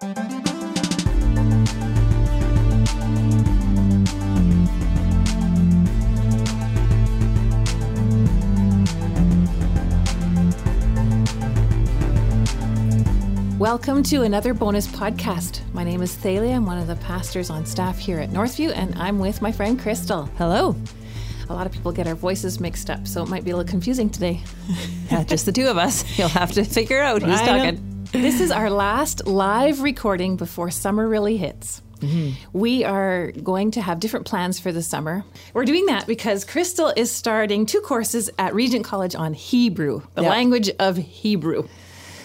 Welcome to another bonus podcast. My name is Thalia. I'm one of the pastors on staff here at Northview, and I'm with my friend Crystal. Hello. A lot of people get our voices mixed up, so it might be a little confusing today. Yeah, just the two of us. You'll have to figure out who's I talking. This is our last live recording before summer really hits. Mm-hmm. We are going to have different plans for the summer. We're doing that because Crystal is starting two courses at Regent College on Hebrew, the Yeah. language of Hebrew.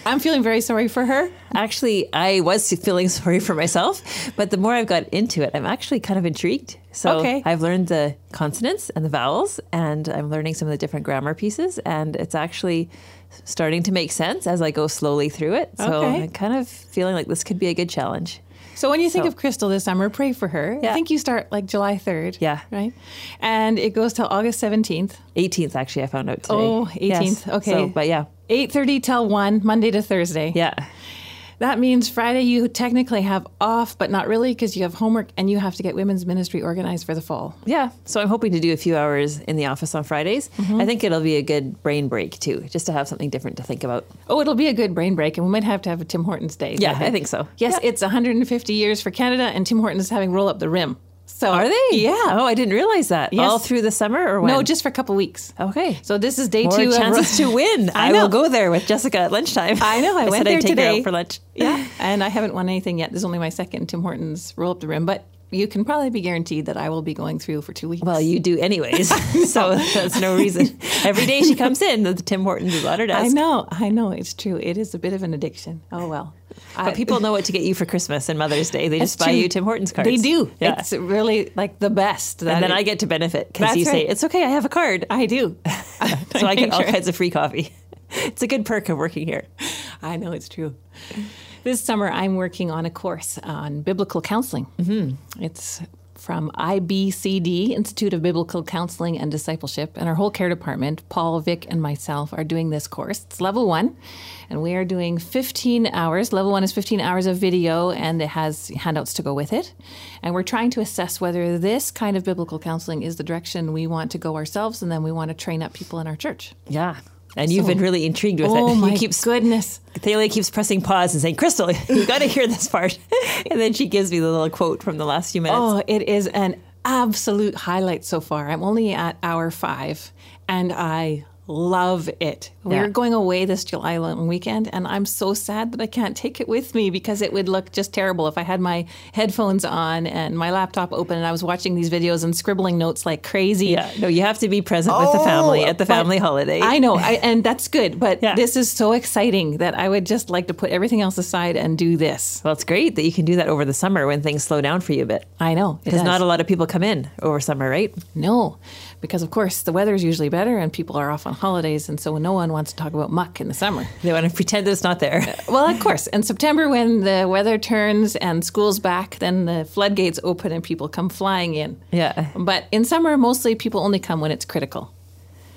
I'm feeling very sorry for her. Actually, I was feeling sorry for myself, but the more I've got into it, I'm actually kind of intrigued. So Okay. I've learned the consonants and the vowels, and I'm learning some of the different grammar pieces, and it's actually starting to make sense as I go slowly through it. So Okay. I'm kind of feeling like this could be a good challenge. So when you think So- of Crystal this summer, pray for her. I think you start like July 3rd. Yeah. Right? And it goes till August 17th. 18th, actually, I found out today. Oh, 18th. Okay. So, but yeah, 8.30 till 1, Monday to Thursday. yeah. That means Friday you technically have off, but not really because you have homework and you have to get women's ministry organized for the fall. Yeah, so I'm hoping to do a few hours in the office on Fridays. Mm-hmm. I think it'll be a good brain break too, just to have something different to think about. Oh, it'll be a good brain break, and we might have to have a Tim Hortons day. Yeah, I think so. Yes, Yeah. it's 150 years for Canada, and Tim Hortons is having roll up the rim. So Are they? Yeah. Oh, I didn't realize that. Yes. All through the summer or when? No, just for a couple weeks. okay. So this is day More two. of- chances to win. I I, will go there with Jessica at lunchtime. I know. I, went said there I'd take her today out for lunch. Yeah, and I haven't won anything yet. This is only my second Tim Hortons roll up the rim, but you can probably be guaranteed that I will be going through for two weeks. Well, you do anyways, so that's no reason. Every day she comes in, the Tim Hortons is on her desk. I know, I know, it's true. It is a bit of an addiction. Oh well, But people know what to get you for Christmas and Mother's Day. They just buy you Tim Hortons cards. They do. Yeah. It's really like the best. and then it- I get to benefit because you say, it's okay, I have a card. I do. so I get all kinds of free coffee. It's a good perk of working here. I know it's true. This summer, I'm working on a course on biblical counseling. Mm-hmm. It's from IBCD, Institute of Biblical Counseling and Discipleship, and our whole care department, Paul, Vic, and myself, are doing this course. It's level one, and we are doing 15 hours. Level one is 15 hours of video, and it has handouts to go with it. And we're trying to assess whether this kind of biblical counseling is the direction we want to go ourselves, and then we want to train up people in our church. Yeah. And you've been really intrigued with Oh it. my you keep, goodness. Thalia keeps pressing pause and saying, Crystal, you got to hear this part. and then she gives me the little quote from the last few minutes. Oh, it is an absolute highlight so far. I'm only at hour five and I love it. We're going away this July long weekend and I'm so sad that I can't take it with me because it would look just terrible if I had my headphones on and my laptop open and I was watching these videos and scribbling notes like crazy. Yeah, no, you have to be present with the oh, family at the Oh, family holiday. I know, I, and that's good. But Yeah. this is so exciting that I would just like to put everything else aside and do this. well, it's great that you can do that over the summer when things slow down for you a bit. I know. Because not a lot of people come in over summer, right? No, because of course the weather is usually better and people are off on holidays, and so no one wants to talk about muck in the summer. They want to pretend that it's not there. Well, of course, in September when the weather turns and school's back, then the floodgates open and people come flying in. Yeah. But in summer, mostly people only come when it's critical.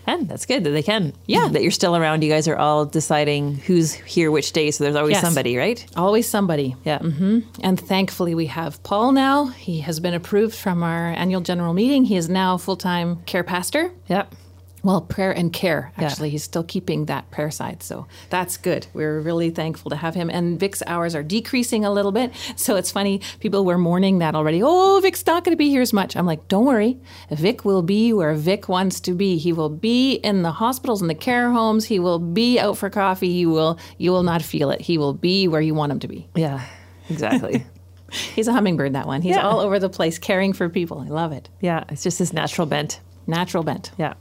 And that's good that they can. Yeah. That you're still around. You guys are all deciding who's here which day. So there's always Yes. somebody, right? Always somebody. Yeah. Mm-hmm. And thankfully, we have Paul now. He has been approved from our annual general meeting. He is now full time care pastor. Yep. Well, prayer and care, Yeah. actually. He's still keeping that prayer side. So that's good. We're really thankful to have him. And Vic's hours are decreasing a little bit. So it's funny, people were mourning that already. Oh, Vic's not going to be here as much. I'm like, don't worry. Vic will be where Vic wants to be. He will be in the hospitals and the care homes. He will be out for coffee. He will, you will not feel it. He will be where you want him to be. Yeah. Exactly. He's a hummingbird, that one. He's Yeah. all over the place caring for people. I love it. yeah. It's just this natural bent. Natural bent. Yeah.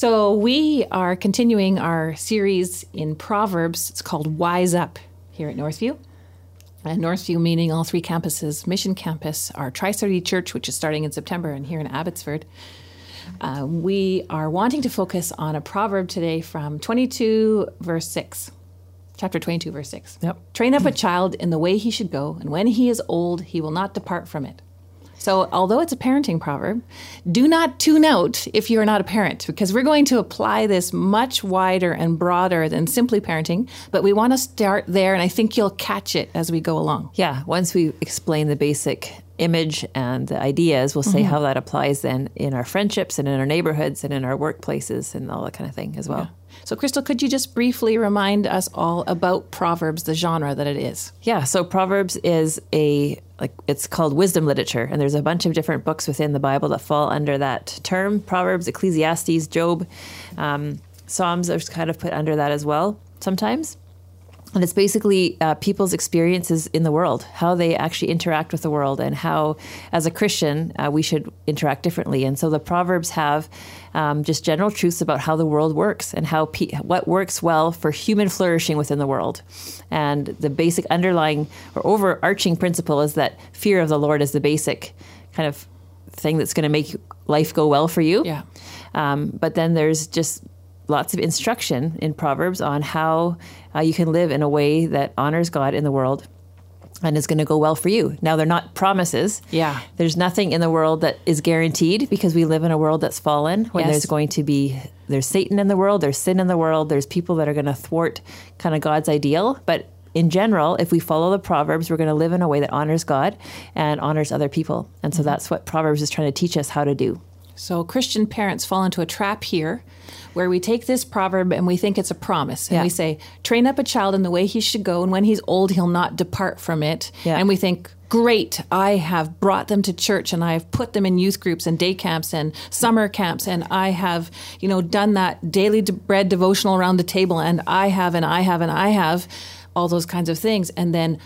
So we are continuing our series in Proverbs. It's called Wise Up here at Northview. And Northview meaning all three campuses, Mission Campus, our Tri City Church, which is starting in September, and here in Abbotsford. Uh, we are wanting to focus on a proverb today from 22, verse 6. Chapter 22, verse 6. Yep. Train up a child in the way he should go, and when he is old, he will not depart from it. So, although it's a parenting proverb, do not tune out if you are not a parent, because we're going to apply this much wider and broader than simply parenting. But we want to start there, and I think you'll catch it as we go along. Yeah, once we explain the basic image and the ideas, we'll say mm-hmm. how that applies then in our friendships and in our neighborhoods and in our workplaces and all that kind of thing as well. So, Crystal, could you just briefly remind us all about Proverbs, the genre that it is? Yeah, so Proverbs is a like it's called wisdom literature and there's a bunch of different books within the Bible that fall under that term. Proverbs, Ecclesiastes, Job, um, Psalms are kind of put under that as well sometimes. And it's basically uh, people's experiences in the world, how they actually interact with the world, and how, as a Christian, uh, we should interact differently. And so the Proverbs have um, just general truths about how the world works and how pe- what works well for human flourishing within the world. And the basic underlying or overarching principle is that fear of the Lord is the basic kind of thing that's going to make life go well for you. Yeah. Um, but then there's just lots of instruction in Proverbs on how uh, you can live in a way that honors God in the world and is going to go well for you. Now, they're not promises. Yeah. There's nothing in the world that is guaranteed because we live in a world that's fallen when Yes. there's going to be there's Satan in the world, there's sin in the world, there's people that are going to thwart kind of God's ideal, but in general, if we follow the Proverbs, we're going to live in a way that honors God and honors other people. And so that's what Proverbs is trying to teach us how to do. So, Christian parents fall into a trap here where we take this proverb and we think it's a promise. And Yeah. we say, train up a child in the way he should go, and when he's old, he'll not depart from it. Yeah. And we think, great, I have brought them to church and I have put them in youth groups and day camps and summer camps, and I have, you know, done that daily bread devotional around the table, and I have, and I have, and I have, all those kinds of things. And then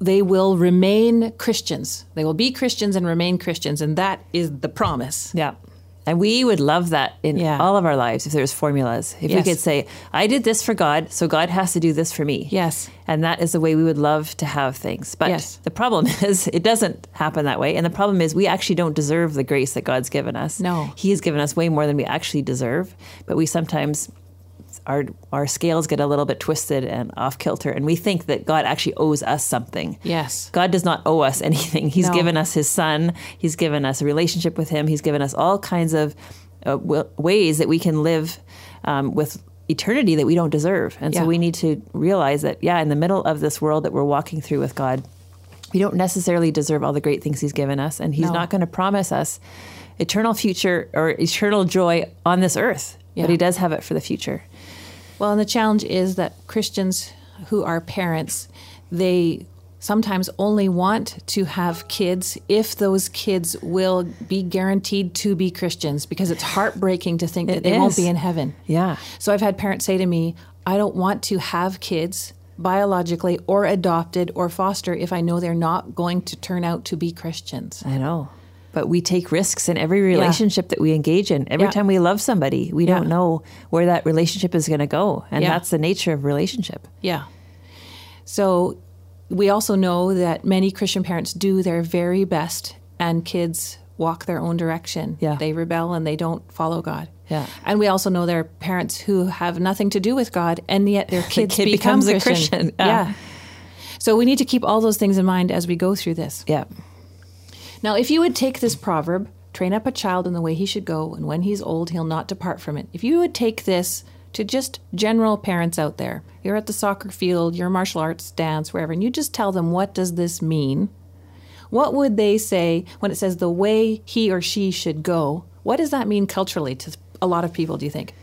they will remain Christians. They will be Christians and remain Christians, and that is the promise. Yeah. And we would love that in Yeah. all of our lives if there was formulas. If we could say, I did this for God, so God has to do this for me. Yes. And that is the way we would love to have things. But Yes. the problem is it doesn't happen that way. And the problem is we actually don't deserve the grace that God's given us. No. He has given us way more than we actually deserve. But we sometimes our our scales get a little bit twisted and off kilter and we think that God actually owes us something. Yes. God does not owe us anything. He's No. given us His Son. He's given us a relationship with Him. He's given us all kinds of uh, w- ways that we can live um, with eternity that we don't deserve. And Yeah. so we need to realize that, yeah, in the middle of this world that we're walking through with God, we don't necessarily deserve all the great things He's given us, and He's No. not going to promise us eternal future or eternal joy on this earth. Yeah. But He does have it for the future. Well, and the challenge is that Christians who are parents, they sometimes only want to have kids if those kids will be guaranteed to be Christians because it's heartbreaking to think that It they won't be in heaven. Yeah. So I've had parents say to me, I don't want to have kids biologically or adopted or foster if I know they're not going to turn out to be Christians. I know. But we take risks in every relationship that we engage in. Every Yeah. time we love somebody, we don't know where that relationship is going to go. And Yeah. that's the nature of relationship. Yeah. So we also know that many Christian parents do their very best and kids walk their own direction. Yeah. They rebel and they don't follow God. Yeah. And we also know there are parents who have nothing to do with God and yet their kids kid become becomes a Christian. Christian. Yeah. So we need to keep all those things in mind as we go through this. Yeah. Now, if you would take this proverb, train up a child in the way he should go, and when he's old, he'll not depart from it. If you would take this to just general parents out there, you're at the soccer field, your martial arts dance, wherever, and you just tell them, what does this mean? What would they say when it says the way he or she should go? What does that mean culturally to a lot of people, do you think?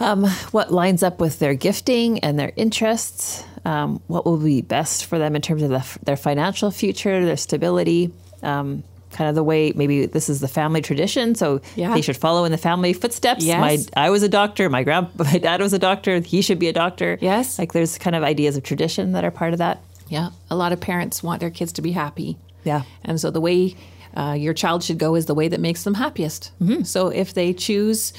Um, what lines up with their gifting and their interests? Um, what will be best for them in terms of the, their financial future, their stability? Um, kind of the way maybe this is the family tradition, so Yeah. they should follow in the family footsteps. Yes. My I was a doctor. My grand my dad was a doctor. He should be a doctor. Yes. like there's kind of ideas of tradition that are part of that. Yeah. A lot of parents want their kids to be happy. Yeah. And so the way uh, your child should go is the way that makes them happiest. So if they choose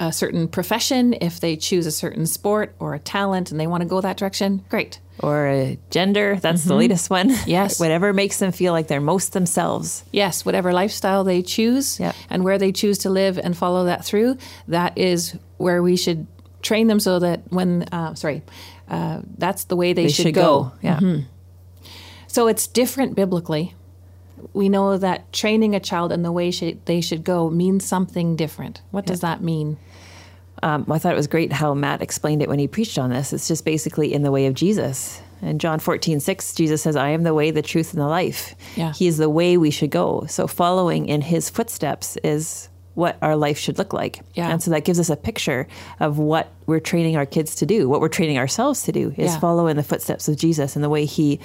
a certain profession, if they choose a certain sport or a talent and they want to go that direction, great. Or a gender. That's the latest one. Yes. whatever makes them feel like they're most themselves. Yes, whatever lifestyle they choose Yeah. and where they choose to live and follow that through, that is where we should train them so that when, uh, sorry, uh, that's the way they, They should, should go. go. Yeah. So it's different biblically. we know that training a child in the way sh- they should go means something different. What does that mean? Um, I thought it was great how Matt explained it when he preached on this. It's just basically in the way of Jesus. In John 14, 6, Jesus says, I am the way, the truth, and the life. Yeah. He is the way we should go. So following in his footsteps is what our life should look like. Yeah. And so that gives us a picture of what we're training our kids to do, what we're training ourselves to do is Yeah. follow in the footsteps of Jesus and the way he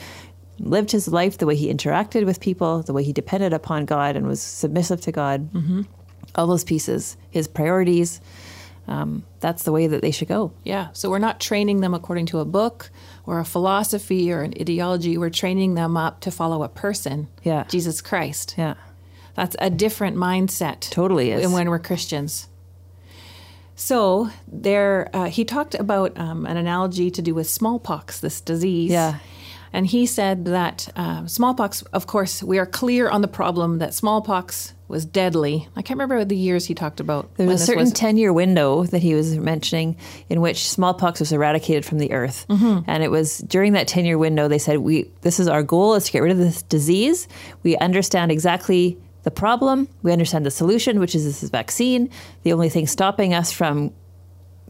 lived his life, the way he interacted with people, the way he depended upon God and was submissive to God. Mm-hmm. All those pieces, his priorities, um, that's the way that they should go. Yeah. So we're not training them according to a book or a philosophy or an ideology. We're training them up to follow a person, Yeah. Jesus Christ. Yeah. That's a different mindset. Totally is. And when we're Christians. So there, uh, he talked about um, an analogy to do with smallpox, this disease. Yeah. And he said that uh, smallpox, of course, we are clear on the problem that smallpox was deadly. I can't remember the years he talked about. There was a certain was. 10 year window that he was mentioning in which smallpox was eradicated from the earth. Mm-hmm. And it was during that 10 year window, they said, we, This is our goal is to get rid of this disease. We understand exactly the problem, we understand the solution, which is this is vaccine. The only thing stopping us from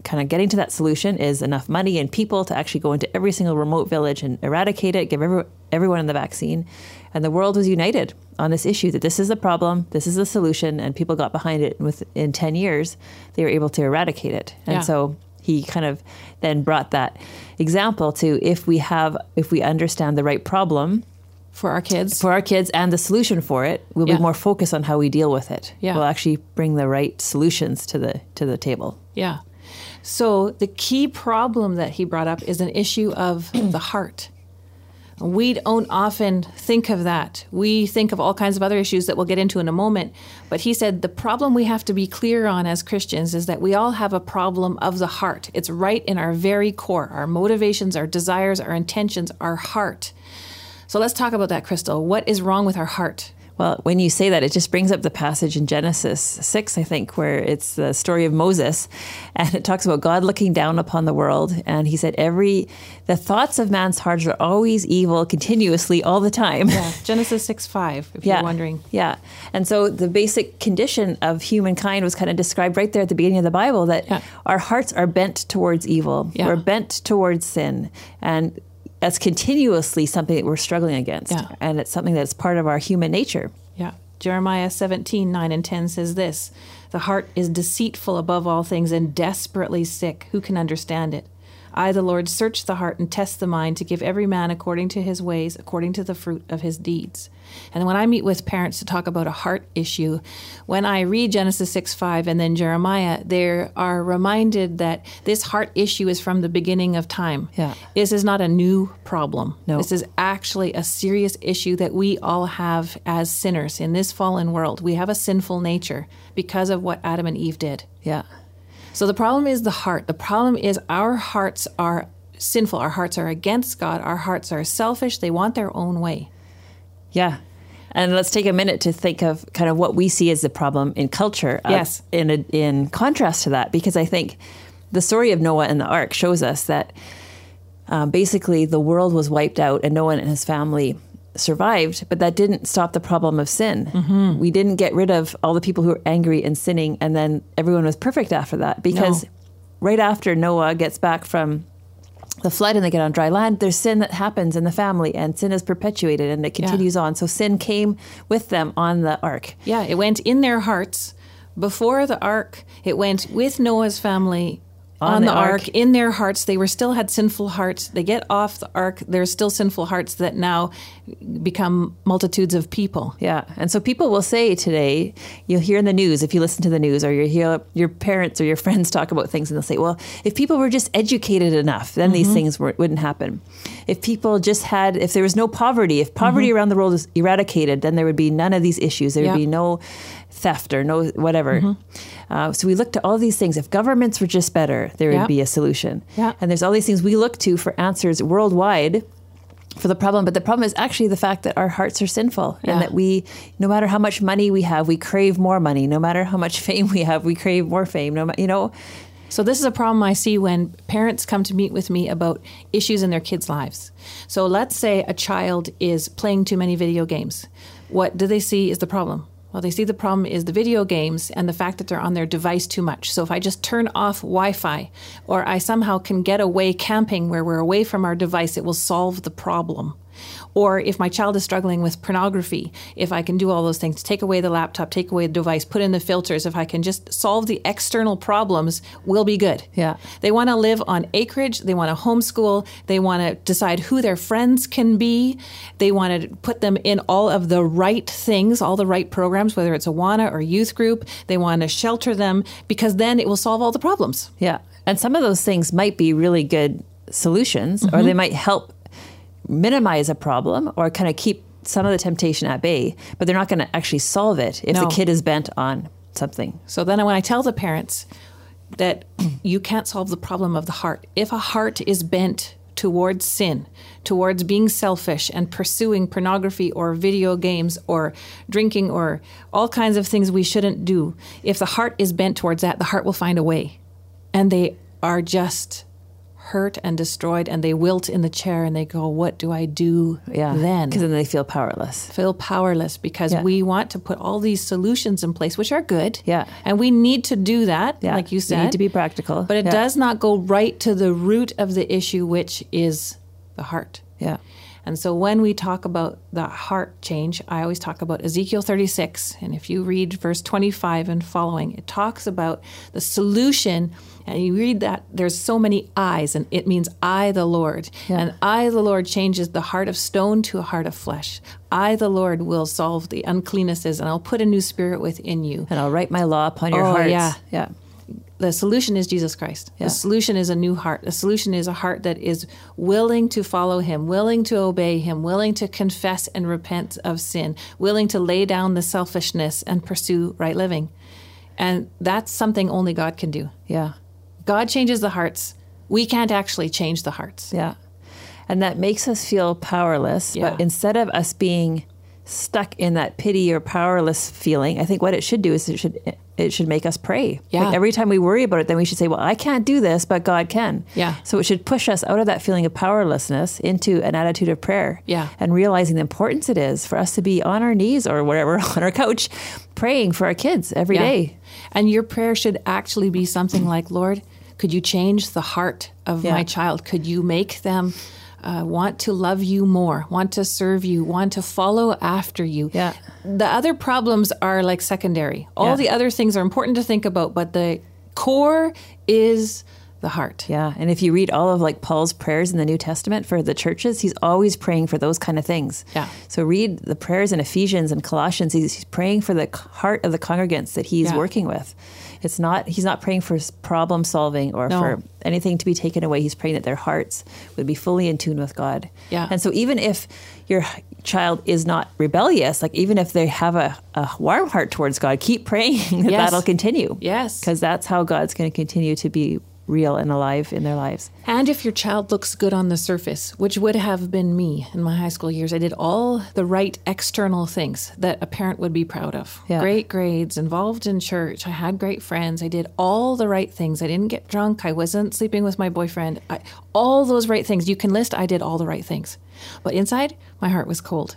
kind of getting to that solution is enough money and people to actually go into every single remote village and eradicate it, give every, everyone the vaccine. And the world was united on this issue that this is the problem, this is the solution, and people got behind it. And within 10 years, they were able to eradicate it. And Yeah. so he kind of then brought that example to if we have, if we understand the right problem for our kids. for our kids and the solution for it, we'll Yeah. be more focused on how we deal with it. Yeah. We'll actually bring the right solutions to the to the table. Yeah. So the key problem that he brought up is an issue of the heart. We don't often think of that. We think of all kinds of other issues that we'll get into in a moment. But he said the problem we have to be clear on as Christians is that we all have a problem of the heart. It's right in our very core our motivations, our desires, our intentions, our heart. So let's talk about that, Crystal. What is wrong with our heart? Well, when you say that, it just brings up the passage in Genesis 6, I think, where it's the story of Moses. And it talks about God looking down upon the world. And he said, Every, the thoughts of man's hearts are always evil, continuously, all the time. Yeah, Genesis 6 5, if Yeah. you're wondering. Yeah. And so the basic condition of humankind was kind of described right there at the beginning of the Bible that Yeah. our hearts are bent towards evil. Yeah. We're bent towards sin. And that's continuously something that we're struggling against. Yeah. And it's something that's part of our human nature. Yeah. Jeremiah 17, 9 and 10 says this The heart is deceitful above all things and desperately sick. Who can understand it? I, the Lord, search the heart and test the mind to give every man according to his ways, according to the fruit of his deeds. And when I meet with parents to talk about a heart issue, when I read Genesis 6 5 and then Jeremiah, they are reminded that this heart issue is from the beginning of time. Yeah. This is not a new problem. No. This is actually a serious issue that we all have as sinners in this fallen world. We have a sinful nature because of what Adam and Eve did. Yeah. So the problem is the heart. The problem is our hearts are sinful. Our hearts are against God. Our hearts are selfish. They want their own way. Yeah. And let's take a minute to think of kind of what we see as the problem in culture. uh, Yes. in, a, in contrast to that, because I think the story of Noah and the ark shows us that um, basically the world was wiped out and Noah and his family survived, but that didn't stop the problem of sin. Mm-hmm. We didn't get rid of all the people who were angry and sinning, and then everyone was perfect after that. Because No. right after Noah gets back from the flood and they get on dry land, there's sin that happens in the family, and sin is perpetuated and it continues on. So sin came with them on the ark. Yeah, it went in their hearts before the ark. It went with Noah's family on, the, ark. in their hearts. They were still had sinful hearts. They get off the ark. There's still sinful hearts that now become multitudes of people. Yeah. And so people will say today, you'll hear in the news, if you listen to the news or you hear your parents or your friends talk about things, and they'll say, well, if people were just educated enough, then these mm-hmm. things wouldn't happen. If people just had, if there was no poverty, if poverty mm-hmm. around the world was eradicated, then there would be none of these issues. There would Yeah. be no theft or no whatever. Uh, so we look to all these things. If governments were just better, there Yeah. would be a solution. Yeah. And there's all these things we look to for answers worldwide for the problem. But the problem is actually the fact that our hearts are sinful Yeah. and that we, no matter how much money we have, we crave more money. No matter how much fame we have, we crave more fame. No, you know, So this is a problem I see when parents come to meet with me about issues in their kids' lives. So let's say a child is playing too many video games. What do they see is the problem? Well, they see the problem is the video games and the fact that they're on their device too much. So if I just turn off Wi Fi or I somehow can get away camping where we're away from our device, it will solve the problem. Or if my child is struggling with pornography, if I can do all those things, take away the laptop, take away the device, put in the filters, if I can just solve the external problems, we'll be good. Yeah. They want to live on acreage, they want to homeschool, they want to decide who their friends can be, they want to put them in all of the right things, all the right programs, whether it's Awana or youth group. They want to shelter them because then it will solve all the problems. Yeah. And some of those things might be really good solutions or they mm-hmm. might help minimize a problem or kind of keep some of the temptation at bay, but they're not going to actually solve it if No. the kid is bent on something. So then when I tell the parents that you can't solve the problem of the heart, if a heart is bent towards sin, towards being selfish and pursuing pornography or video games or drinking or all kinds of things we shouldn't do, if the heart is bent towards that, the heart will find a way. And they are just hurt and destroyed and they wilt in the chair and they go, What do I do Yeah. then? Because then they feel powerless. feel powerless because Yeah. we want to put all these solutions in place, which are good. Yeah. And we need to do that, Yeah. like you said. need to be practical. But it Yeah. does not go right to the root of the issue, which is the heart. Yeah. And so when we talk about the heart change, I always talk about Ezekiel 36. And if you read verse 25 and following, it talks about the solution. And you read that there's so many eyes, and it means I, the Lord. And I, the Lord, changes the heart of stone to a heart of flesh. I, the Lord, will solve the uncleannesses, and I'll put a new spirit within you. And I'll write my law upon your Oh, hearts. yeah. Yeah. The solution is Jesus Christ. Yeah. The solution is a new heart. The solution is a heart that is willing to follow Him, willing to obey Him, willing to confess and repent of sin, willing to lay down the selfishness and pursue right living. And that's something only God can do. Yeah. God changes the hearts. We can't actually change the hearts. Yeah. And that makes us feel powerless. Yeah. But instead of us being stuck in that pity or powerless feeling, I think what it should do is it should it should make us pray. Yeah. Like every time we worry about it, then we should say, Well, I can't do this, but God can. Yeah. So it should push us out of that feeling of powerlessness into an attitude of prayer. Yeah. And realizing the importance it is for us to be on our knees or whatever, on our couch, praying for our kids every Yeah. day. And your prayer should actually be something like, Lord, could you change the heart of Yeah. my child? Could you make them uh, want to love you more, want to serve you, want to follow after you? Yeah. The other problems are like secondary. All Yeah. the other things are important to think about, but the core is the heart. Yeah, and if you read all of like Paul's prayers in the New Testament for the churches, he's always praying for those kind of things. Yeah. So read the prayers in Ephesians and Colossians. He's, he's praying for the heart of the congregants that he's Yeah. working with. It's not he's not praying for problem solving or No. for anything to be taken away. He's praying that their hearts would be fully in tune with God. Yeah. And so even if your child is not rebellious, like even if they have a, a warm heart towards God, keep praying that Yes. that'll continue. Yes. Because that's how God's going to continue to be real and alive in their lives. And if your child looks good on the surface, which would have been me in my high school years, I did all the right external things that a parent would be proud of. Yeah. Great grades, involved in church, I had great friends, I did all the right things. I didn't get drunk, I wasn't sleeping with my boyfriend. I, all those right things you can list, I did all the right things. But inside, my heart was cold.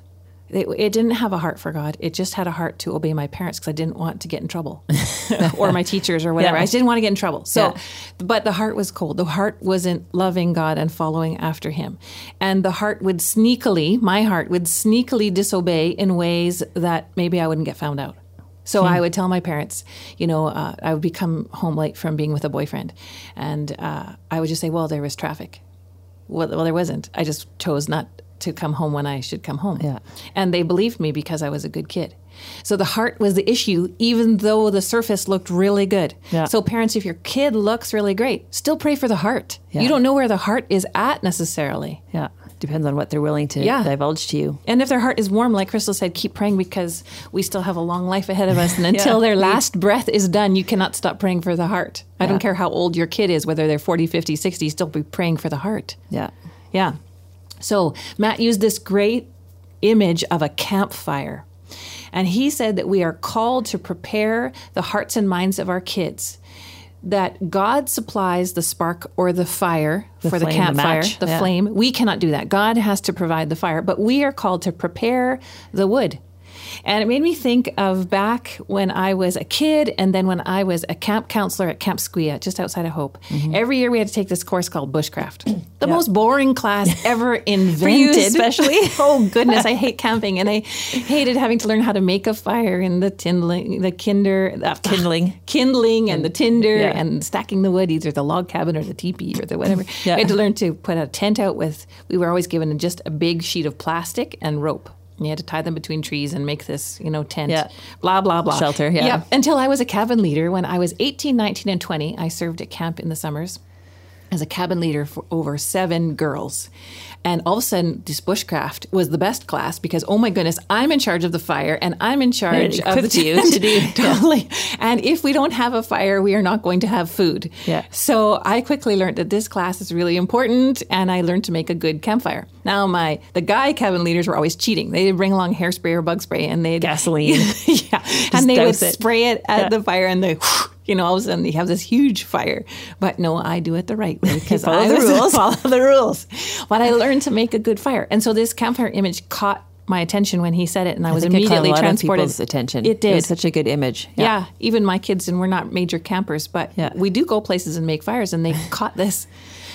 It, it didn't have a heart for God. It just had a heart to obey my parents because I didn't want to get in trouble or my teachers or whatever. Yeah. I just didn't want to get in trouble. So, Yeah. but the heart was cold. The heart wasn't loving God and following after Him. And the heart would sneakily, my heart would sneakily disobey in ways that maybe I wouldn't get found out. So I would tell my parents, you know, uh, I would become home late from being with a boyfriend. And uh, I would just say, well, there was traffic. Well, well, there wasn't. I just chose not to come home when I should come home. Yeah. And they believed me because I was a good kid. So the heart was the issue, even though the surface looked really good. Yeah. So parents, if your kid looks really great, still pray for the heart. Yeah. You don't know where the heart is at necessarily. Yeah. Depends on what they're willing to Yeah. divulge to you. And if their heart is warm, like Crystal said, keep praying because we still have a long life ahead of us. And until their last breath is done, you cannot stop praying for the heart. I Yeah. don't care how old your kid is, whether they're 40, 50, 60, still be praying for the heart. Yeah. Yeah. So Matt used this great image of a campfire. And he said that we are called to prepare the hearts and minds of our kids that God supplies the spark or the fire The for the flame, the campfire, match, the yeah. flame. We cannot do that. God has to provide the fire, but we are called to prepare the wood. And it made me think of back when I was a kid and then when I was a camp counselor at Camp Squeah, just outside of Hope. Mm-hmm. Every year we had to take this course called Bushcraft. The most boring class ever invented. you especially? oh goodness, I hate camping and I hated having to learn how to make a fire and the kindling, the kinder, the Kindling. kindling and the tinder Yeah. and stacking the wood, either the log cabin or the teepee or the whatever. Yeah. We had to learn to put a tent out with, we were always given just a big sheet of plastic and rope. And you had to tie them between trees and make this, you know, tent. Yeah. Blah, blah, blah. Shelter, yeah. Yep. Until I was a cabin leader. When I was 18, 19, and 20, I served at camp in the summers as a cabin leader for over seven girls. And all of a sudden, this bushcraft was the best class because, oh my goodness, I'm in charge of the fire and I'm in charge of the equipped you to do- totally. And if we don't have a fire, we are not going to have food. Yeah. So I quickly learned that this class is really important, and I learned to make a good campfire. Now, my the guy cabin leaders were always cheating. They'd bring along hairspray or bug spray, and they'd Gasoline. yeah, and they would it. spray it at Yeah. the fire, and they. You know, all of a sudden you have this huge fire. But no, I do it the right way because follow I the rules. Follow the rules. But I learned to make a good fire, and so this campfire image caught my attention when he said it, and I, was I it immediately lot transported. attention. It did. was such a good image. Yeah. even my kids, and we're not major campers, but Yeah. we do go places and make fires, and they caught this.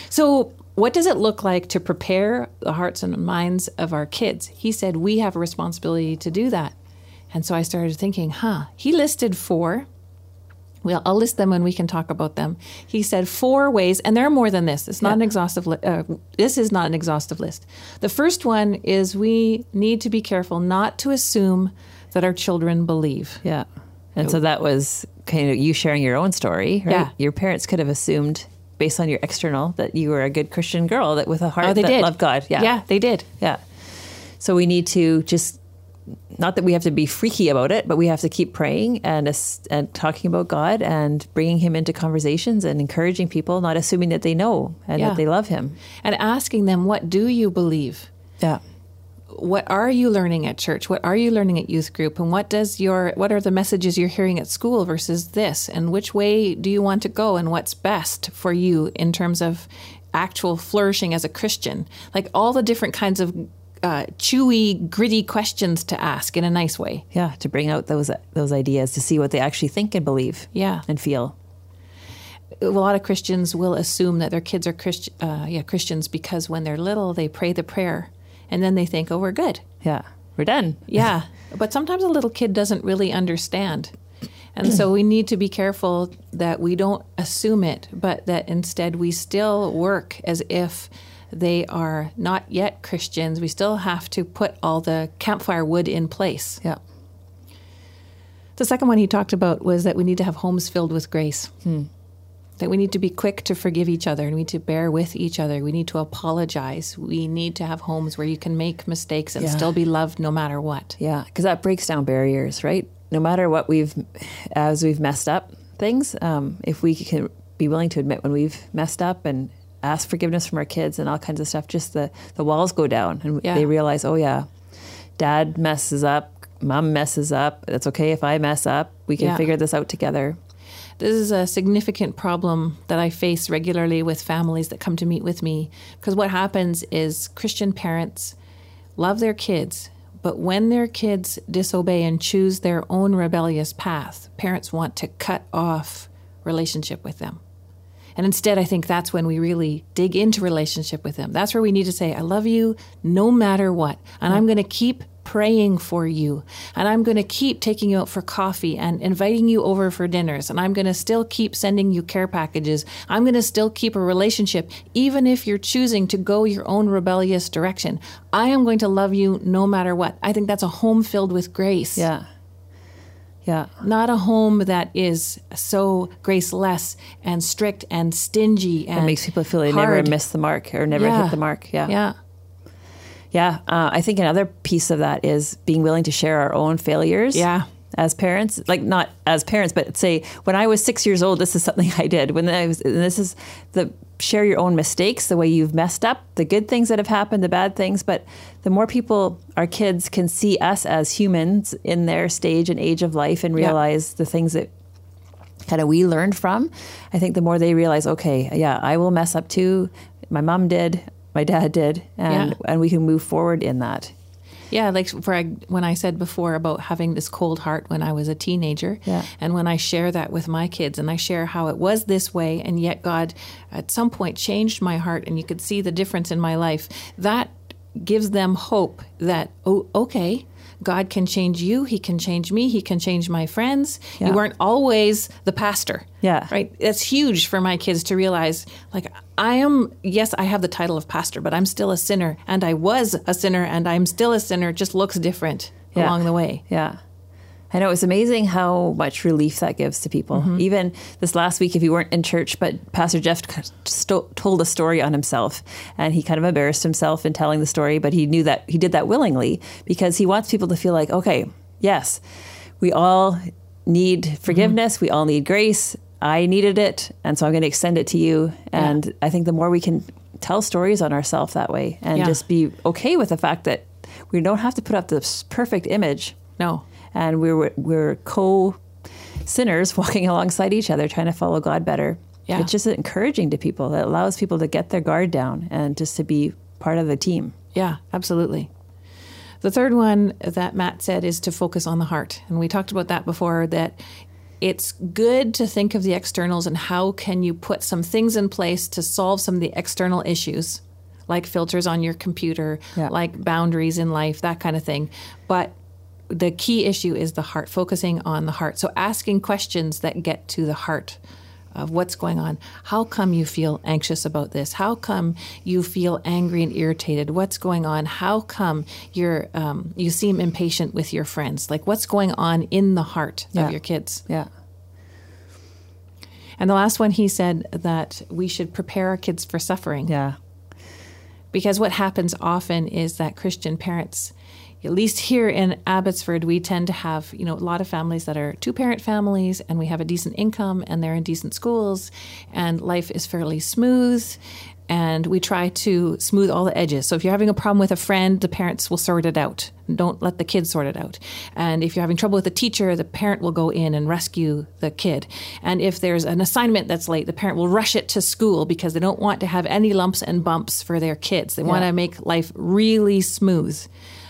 So, what does it look like to prepare the hearts and minds of our kids? He said we have a responsibility to do that. And so I started thinking, huh, he listed four. Well, I'll list them when we can talk about them. He said four ways, and there are more than this. It's not an exhaustive. Li- uh, this is not an exhaustive list. The first one is we need to be careful not to assume that our children believe. Yeah. And so that was kind of you sharing your own story, right? Yeah. Your parents could have assumed, based on your external, that you were a good Christian girl that with a heart Oh, they that did. loved God. Yeah. yeah, they did. Yeah. So we need to just not that we have to be freaky about it, but we have to keep praying and and talking about God and bringing Him into conversations and encouraging people, not assuming that they know and Yeah. that they love Him. and asking them, What do you believe? Yeah. What are you learning at church? What are you learning at youth group? And what does your what are the messages you're hearing at school versus this? And which way do you want to go? And what's best for you in terms of actual flourishing as a Christian? Like all the different kinds of uh, chewy, gritty questions to ask in a nice way. Yeah. To bring out those those ideas to see what they actually think and believe. Yeah. And feel. a lot of Christians will assume that their kids are Christ, uh, yeah, Christians because when they're little, they pray the prayer and then they think, oh, we're good. Yeah. We're done. Yeah. but sometimes a little kid doesn't really understand. And so we need to be careful that we don't assume it, but that instead we still work as if they are not yet Christians. We still have to put all the campfire wood in place. Yeah. The second one he talked about was that we need to have homes filled with grace. That we need to be quick to forgive each other and we need to bear with each other. We need to apologize. We need to have homes where you can make mistakes and Yeah. still be loved no matter what. Yeah, because that breaks down barriers, right? No matter what we've, as we've messed up things, um, if we can be willing to admit when we've messed up and ask forgiveness from our kids and all kinds of stuff, just the the walls go down and Yeah. they realize, oh yeah, dad messes up, mom messes up. It's okay if I mess up. We can Yeah. figure this out together. This is a significant problem that I face regularly with families that come to meet with me. Because what happens is Christian parents love their kids, but when their kids disobey and choose their own rebellious path, parents want to cut off relationship with them. And instead, I think that's when we really dig into relationship with them. That's where we need to say, I love you no matter what. And I'm going to keep praying for you. And I'm going to keep taking you out for coffee and inviting you over for dinners. And I'm going to still keep sending you care packages. I'm going to still keep a relationship, even if you're choosing to go your own rebellious direction. I am going to love you no matter what. I think that's a home filled with grace Yeah, yeah, not a home that is so graceless and strict and stingy and it makes people feel they never hard. miss the mark or never Yeah. hit the mark. Yeah, Yeah, Yeah, uh, I think another piece of that is being willing to share our own failures. Yeah. As parents, like not as parents, but say when I was six years old, this is something I did. When I was, this is the share your own mistakes, the way you've messed up, the good things that have happened, the bad things. But the more people, our kids, can see us as humans in their stage and age of life, and Yeah. realize the things that kind of we learned from, I think the more they realize, okay, yeah, I will mess up too. My mom did, my dad did, and Yeah. and we can move forward in that. Yeah, like for when I said before about having this cold heart when I was a teenager, Yeah. and when I share that with my kids, and I share how it was this way, and yet God at some point changed my heart, and you could see the difference in my life. That gives them hope that oh, okay, God can change you, He can change me, He can change my friends. Yeah. You weren't always the pastor. Yeah. right. That's huge for my kids to realize. Like I am, yes, I have the title of pastor, but I'm still a sinner, and I was a sinner, and I'm still a sinner. It just looks different Yeah. along the way. Yeah. I know it's amazing how much relief that gives to people. Mm-hmm. Even this last week, if you weren't in church, but Pastor Jeff sto- told a story on himself, and he kind of embarrassed himself in telling the story, but he knew that he did that willingly because he wants people to feel like, okay, yes, we all need forgiveness, mm-hmm. we all need grace. I needed it, and so I'm going to extend it to you. And I think the more we can tell stories on ourselves that way, and Yeah. just be okay with the fact that we don't have to put up this perfect image No. And we're we're co sinners walking alongside each other trying to follow God better. Yeah. It's just encouraging to people. It allows people to get their guard down and just to be part of the team. Yeah, absolutely. The third one that Matt said is to focus on the heart. And we talked about that before that it's good to think of the externals and how can you put some things in place to solve some of the external issues like filters on your computer, Yeah. like boundaries in life, that kind of thing. But the key issue is the heart, focusing on the heart. So asking questions that get to the heart of what's going on. How come you feel anxious about this? How come you feel angry and irritated? What's going on? How come you're um, you seem impatient with your friends? Like what's going on in the heart Yeah. of your kids? Yeah. And the last one, he said that we should prepare our kids for suffering. Yeah. Because what happens often is that Christian parents, at least here in Abbotsford, we tend to have, you know, a lot of families that are two parent families and we have a decent income and they're in decent schools and life is fairly smooth. And we try to smooth all the edges. So if you're having a problem with a friend, the parents will sort it out. Don't let the kids sort it out. And if you're having trouble with a teacher, the parent will go in and rescue the kid. And if there's an assignment that's late, the parent will rush it to school because they don't want to have any lumps and bumps for their kids. They want to make life really smooth.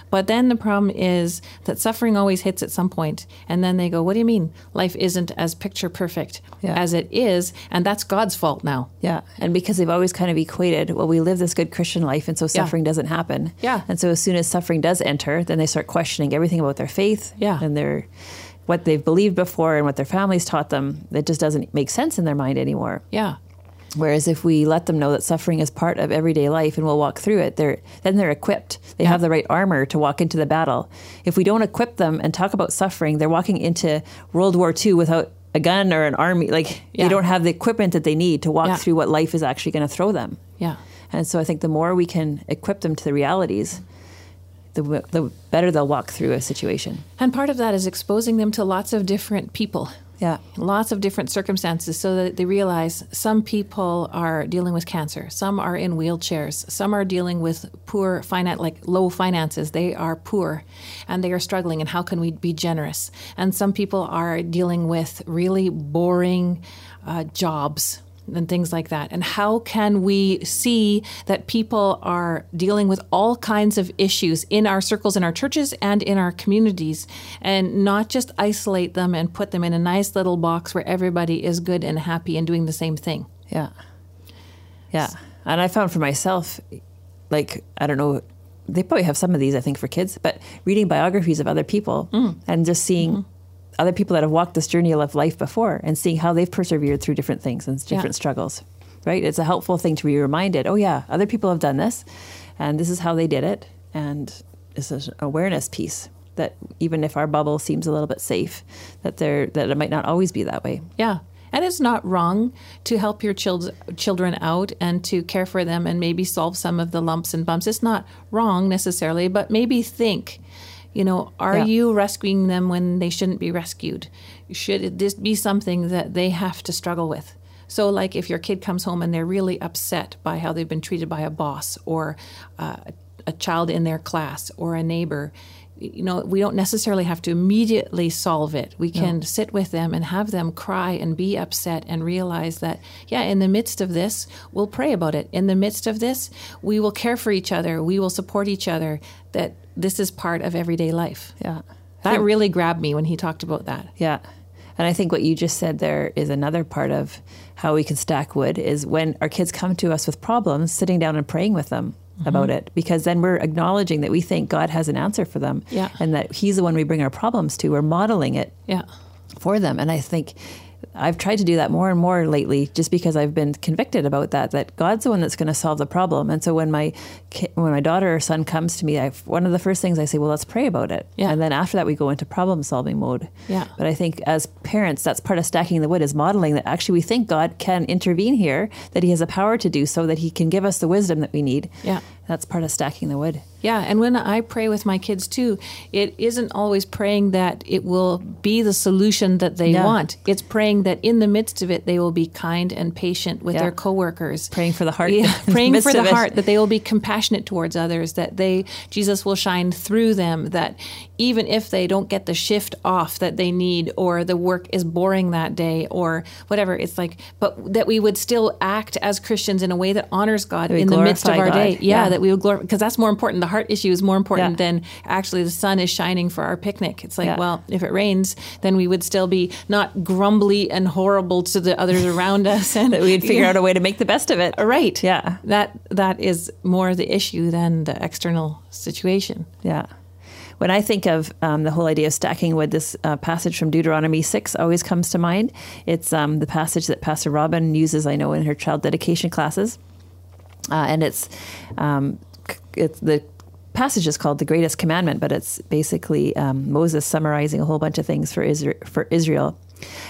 But then the problem is that suffering always hits at some point, and then they go, "What do you mean life isn't as picture perfect Yeah. as it is?" And that's God's fault now. Yeah. And because they've always kind of equated, well, we live this good Christian life, and so suffering doesn't happen. Yeah. And so as soon as suffering does enter, then they start questioning everything about their faith Yeah. and their what they've believed before and what their families taught them. It just doesn't make sense in their mind anymore. Yeah, Whereas if we let them know that suffering is part of everyday life and we'll walk through it, they're then they're equipped. They have the right armor to walk into the battle. If we don't equip them and talk about suffering, they're walking into World War II without a gun or an army. Like Yeah. they don't have the equipment that they need to walk Yeah. through what life is actually going to throw them. yeah, And so I think the more we can equip them to the realities, the, the better they'll walk through a situation. and part of that is exposing them to lots of different people. Yeah. lots of different circumstances so that they realize some people are dealing with cancer some are in wheelchairs some are dealing with poor finance like low finances they are poor and they are struggling and how can we be generous and some people are dealing with really boring uh, jobs and things like that. And how can we see that people are dealing with all kinds of issues in our circles, in our churches, and in our communities, and not just isolate them and put them in a nice little box where everybody is good and happy and doing the same thing? Yeah. Yeah. And I found for myself, like, I don't know, they probably have some of these, I think, for kids, but reading biographies of other people mm. and just seeing mm-hmm. Other people that have walked this journey of life before and seeing how they've persevered through different things and different Yeah. struggles, right? It's a helpful thing to be reminded oh, yeah, other people have done this and this is how they did it. And it's an awareness piece that even if our bubble seems a little bit safe, that, there, that it might not always be that way. Yeah. And it's not wrong to help your children children out and to care for them and maybe solve some of the lumps and bumps. It's not wrong necessarily, but maybe think, you know, are Yeah. you rescuing them when they shouldn't be rescued? Should this be something that they have to struggle with? So, like if your kid comes home and they're really upset by how they've been treated by a boss or uh, a child in their class or a neighbor, you know, we don't necessarily have to immediately solve it. We can sit with them and have them cry and be upset and realize that, yeah, in the midst of this, we'll pray about it. In the midst of this, we will care for each other. We will support each other. That this is part of everyday life. Yeah. That really grabbed me when he talked about that. Yeah. And I think what you just said there is another part of how we can stack wood is when our kids come to us with problems, sitting down and praying with them mm-hmm. about it, because then we're acknowledging that we think God has an answer for them yeah. and that He's the one we bring our problems to. We're modeling it yeah. for them. And I think I've tried to do that more and more lately, just because I've been convicted about that. That God's the one that's going to solve the problem. And so when my when my daughter or son comes to me, I've, one of the first things I say, well, let's pray about it. Yeah. And then after that, we go into problem solving mode. Yeah. But I think as parents, that's part of stacking the wood is modeling that actually we think God can intervene here, that He has a power to do so, that He can give us the wisdom that we need. Yeah. That's part of stacking the wood. Yeah, and when I pray with my kids too, it isn't always praying that it will be the solution that they Yeah. want. It's praying that in the midst of it, they will be kind and patient with Yeah. their coworkers. Praying for the heart. Yeah, in the praying for the heart that they will be compassionate towards others, that they Jesus will shine through them, that even if they don't get the shift off that they need or the work is boring that day or whatever, it's like but that we would still act as Christians in a way that honors God in the midst of our God. day. Yeah, Yeah. that we would glorify because that's more important. The heart issue is more important Yeah. than actually the sun is shining for our picnic. It's like, Yeah. well, if it rains, then we would still be not grumbly and horrible to the others around us, and That we'd figure out a way to make the best of it. Right. Yeah. That that is more the issue than the external situation. Yeah. When I think of um, the whole idea of stacking wood, this uh, passage from Deuteronomy 6 always comes to mind. It's um, the passage that Pastor Robin uses, I know, in her child dedication classes. Uh, and it's, um, it's the passage is called the greatest commandment, but it's basically um, Moses summarizing a whole bunch of things for Israel, for Israel.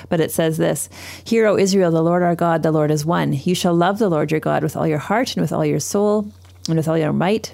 But it says this Hear, O Israel, the Lord our God, the Lord is one. You shall love the Lord your God with all your heart and with all your soul and with all your might.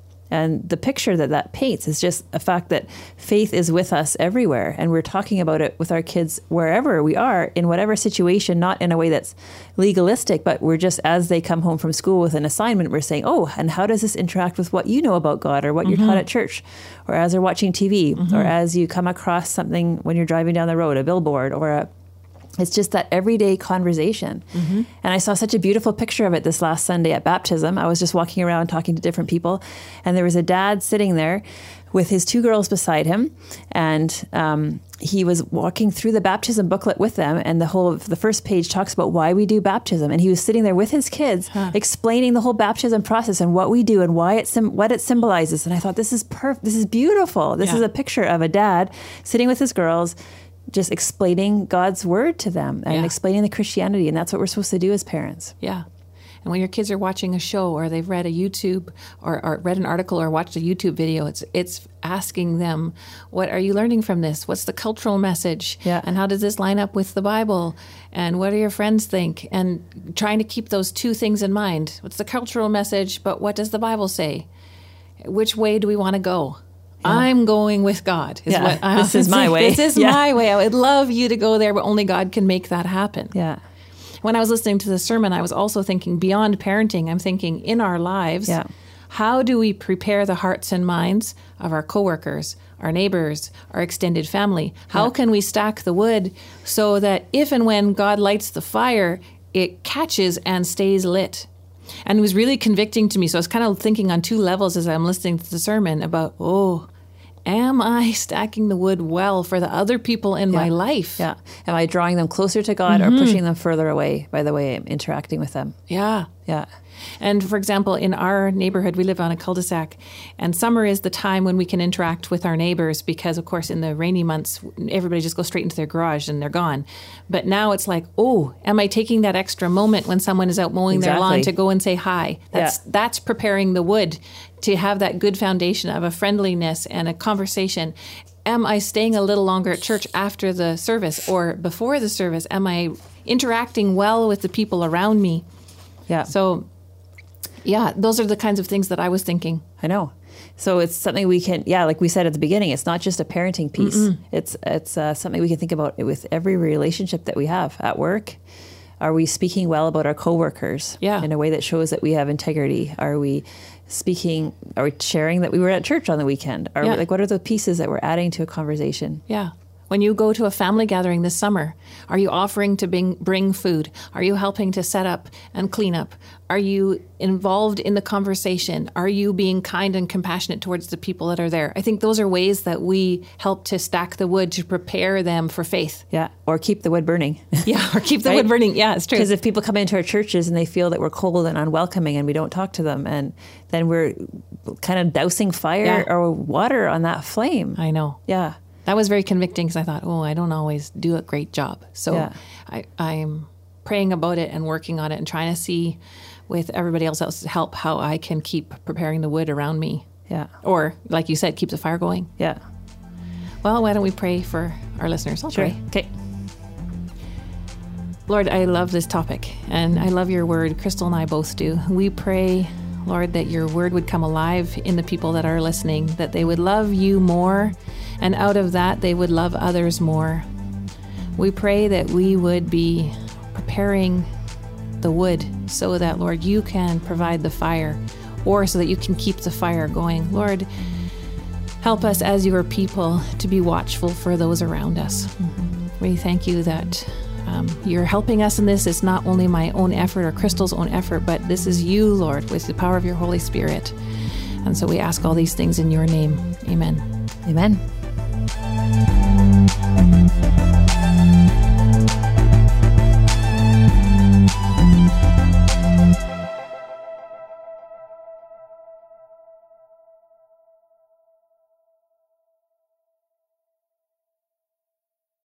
And the picture that that paints is just a fact that faith is with us everywhere. And we're talking about it with our kids wherever we are, in whatever situation, not in a way that's legalistic, but we're just, as they come home from school with an assignment, we're saying, oh, and how does this interact with what you know about God or what you're taught mm-hmm. at church? Or as they're watching TV, mm-hmm. or as you come across something when you're driving down the road, a billboard or a it's just that everyday conversation. And I saw such a beautiful picture of it this last Sunday at baptism. I was just walking around talking to different people, and there was a dad sitting there with his two girls beside him, and um, he was walking through the baptism booklet with them. And the whole the first page talks about why we do baptism, and he was sitting there with his kids, explaining the whole baptism process and what we do and why it sim- what it symbolizes. And I thought this is perfect. This is beautiful. This Yeah. is a picture of a dad sitting with his girls just explaining God's word to them and Yeah. explaining the Christianity. And that's what we're supposed to do as parents. Yeah. And when your kids are watching a show or they've read a YouTube or, or read an article or watched a YouTube video, it's it's asking them, what are you learning from this? What's the cultural message? Yeah. And how does this line up with the Bible? And what do your friends think? And trying to keep those two things in mind. What's the cultural message, but what does the Bible say? Which way do we want to go? I'm going with God. Is Yeah. what I This is my say. way. This is Yeah. my way. I would love you to go there, but only God can make that happen Yeah. when I was listening to the sermon, I was also thinking beyond parenting. I'm thinking in our lives, Yeah. how do we prepare the hearts and minds of our coworkers, our neighbors, our extended family? How can we stack the wood so that if and when God lights the fire, it catches and stays lit? And it was really convicting to me. So I was kind of thinking on two levels as I'm listening to the sermon about, oh, am I stacking the wood well for the other people in my life? Yeah. Am I drawing them closer to God or mm-hmm. pushing them further away by the way I'm interacting with them? Yeah. Yeah. And for example, in our neighborhood, we live on a cul de sac, and summer is the time when we can interact with our neighbors because, of course, in the rainy months, everybody just goes straight into their garage and they're gone. But now it's like, oh, am I taking that extra moment when someone is out mowing their lawn to go and say hi? That's, Yeah. that's preparing the wood to have that good foundation of a friendliness and a conversation. Am I staying a little longer at church after the service or before the service? Am I interacting well with the people around me? Yeah. So Yeah, those are the kinds of things that I was thinking. I know. So it's something we can, yeah, like we said at the beginning, it's not just a parenting piece. Mm-mm. It's it's uh, something we can think about with every relationship that we have at work. Are we speaking well about our coworkers? Yeah. in a way that shows that we have integrity. Are we speaking? Are we sharing that we were at church on the weekend? Are yeah. we, like what are the pieces that we're adding to a conversation? Yeah. When you go to a family gathering this summer, are you offering to bring, bring food? Are you helping to set up and clean up? Are you involved in the conversation? Are you being kind and compassionate towards the people that are there? I think those are ways that we help to stack the wood to prepare them for faith. Yeah, or keep the wood burning. yeah, or keep the right? wood burning. Yeah, it's true. Because if people come into our churches and they feel that we're cold and unwelcoming and we don't talk to them, and then we're kind of dousing fire yeah. or water on that flame. I know. Yeah that was very convicting because I thought, oh, I don't always do a great job. So yeah. I, I'm praying about it and working on it and trying to see with everybody else's help how I can keep preparing the wood around me. Yeah. Or, like you said, keep the fire going. Yeah. Well, why don't we pray for our listeners? I'll sure. pray. Okay. Lord, I love this topic and I love your word. Crystal and I both do. We pray, Lord, that your word would come alive in the people that are listening, that they would love you more and out of that they would love others more. We pray that we would be preparing the wood so that, Lord, you can provide the fire or so that you can keep the fire going. Lord, help us as your people to be watchful for those around us. Mm-hmm. We thank you that um, you're helping us in this. It's not only my own effort or Crystal's own effort, but this is you, Lord, with the power of your Holy Spirit. And so we ask all these things in your name. Amen. Amen. You.